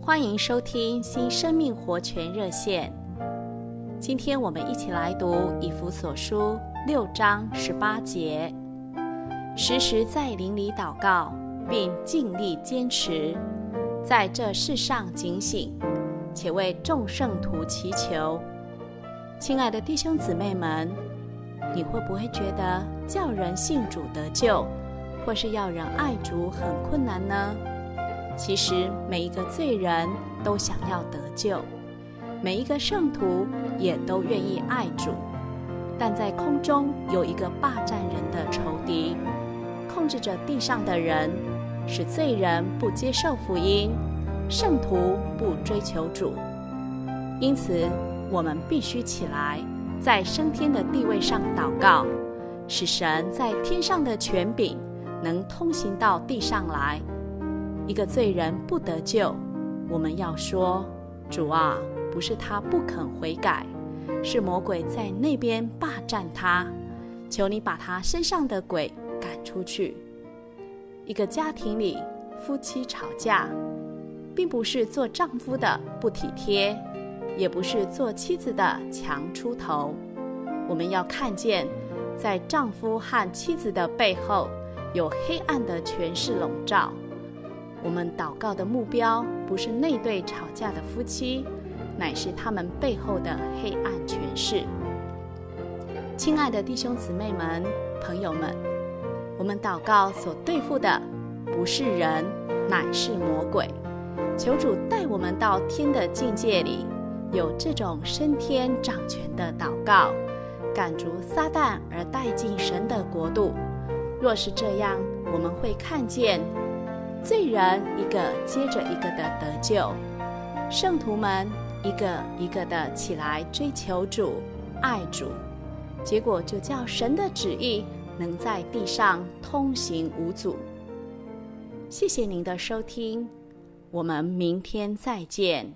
欢迎收听新生命活泉热线。今天我们一起来读以弗所书六章十八节，时时在灵里祷告，并尽力坚持，在这世上警醒，且为众圣徒祈求。亲爱的弟兄姊妹们，你会不会觉得叫人信主得救，或是要人爱主很困难呢？其实每一个罪人都想要得救，每一个圣徒也都愿意爱主，但在空中有一个霸占人的仇敌，控制着地上的人，使罪人不接受福音，圣徒不追求主。因此，我们必须起来，在升天的地位上祷告，使神在天上的权柄能通行到地上来。一个罪人不得救，我们要说：“主啊，不是他不肯悔改，是魔鬼在那边霸占他。求你把他身上的鬼赶出去。”一个家庭里，夫妻吵架，并不是做丈夫的不体贴，也不是做妻子的强出头。我们要看见，在丈夫和妻子的背后，有黑暗的权势笼罩。我们祷告的目标不是那对吵架的夫妻，乃是他们背后的黑暗权势。亲爱的弟兄姊妹们、朋友们，我们祷告所对付的不是人，乃是魔鬼。求主带我们到天的境界里，有这种升天掌权的祷告，赶逐撒旦而带进神的国度。若是这样，我们会看见。罪人一个接着一个的得救，圣徒们一个一个的起来追求主、爱主，结果就叫神的旨意能在地上通行无阻。谢谢您的收听，我们明天再见。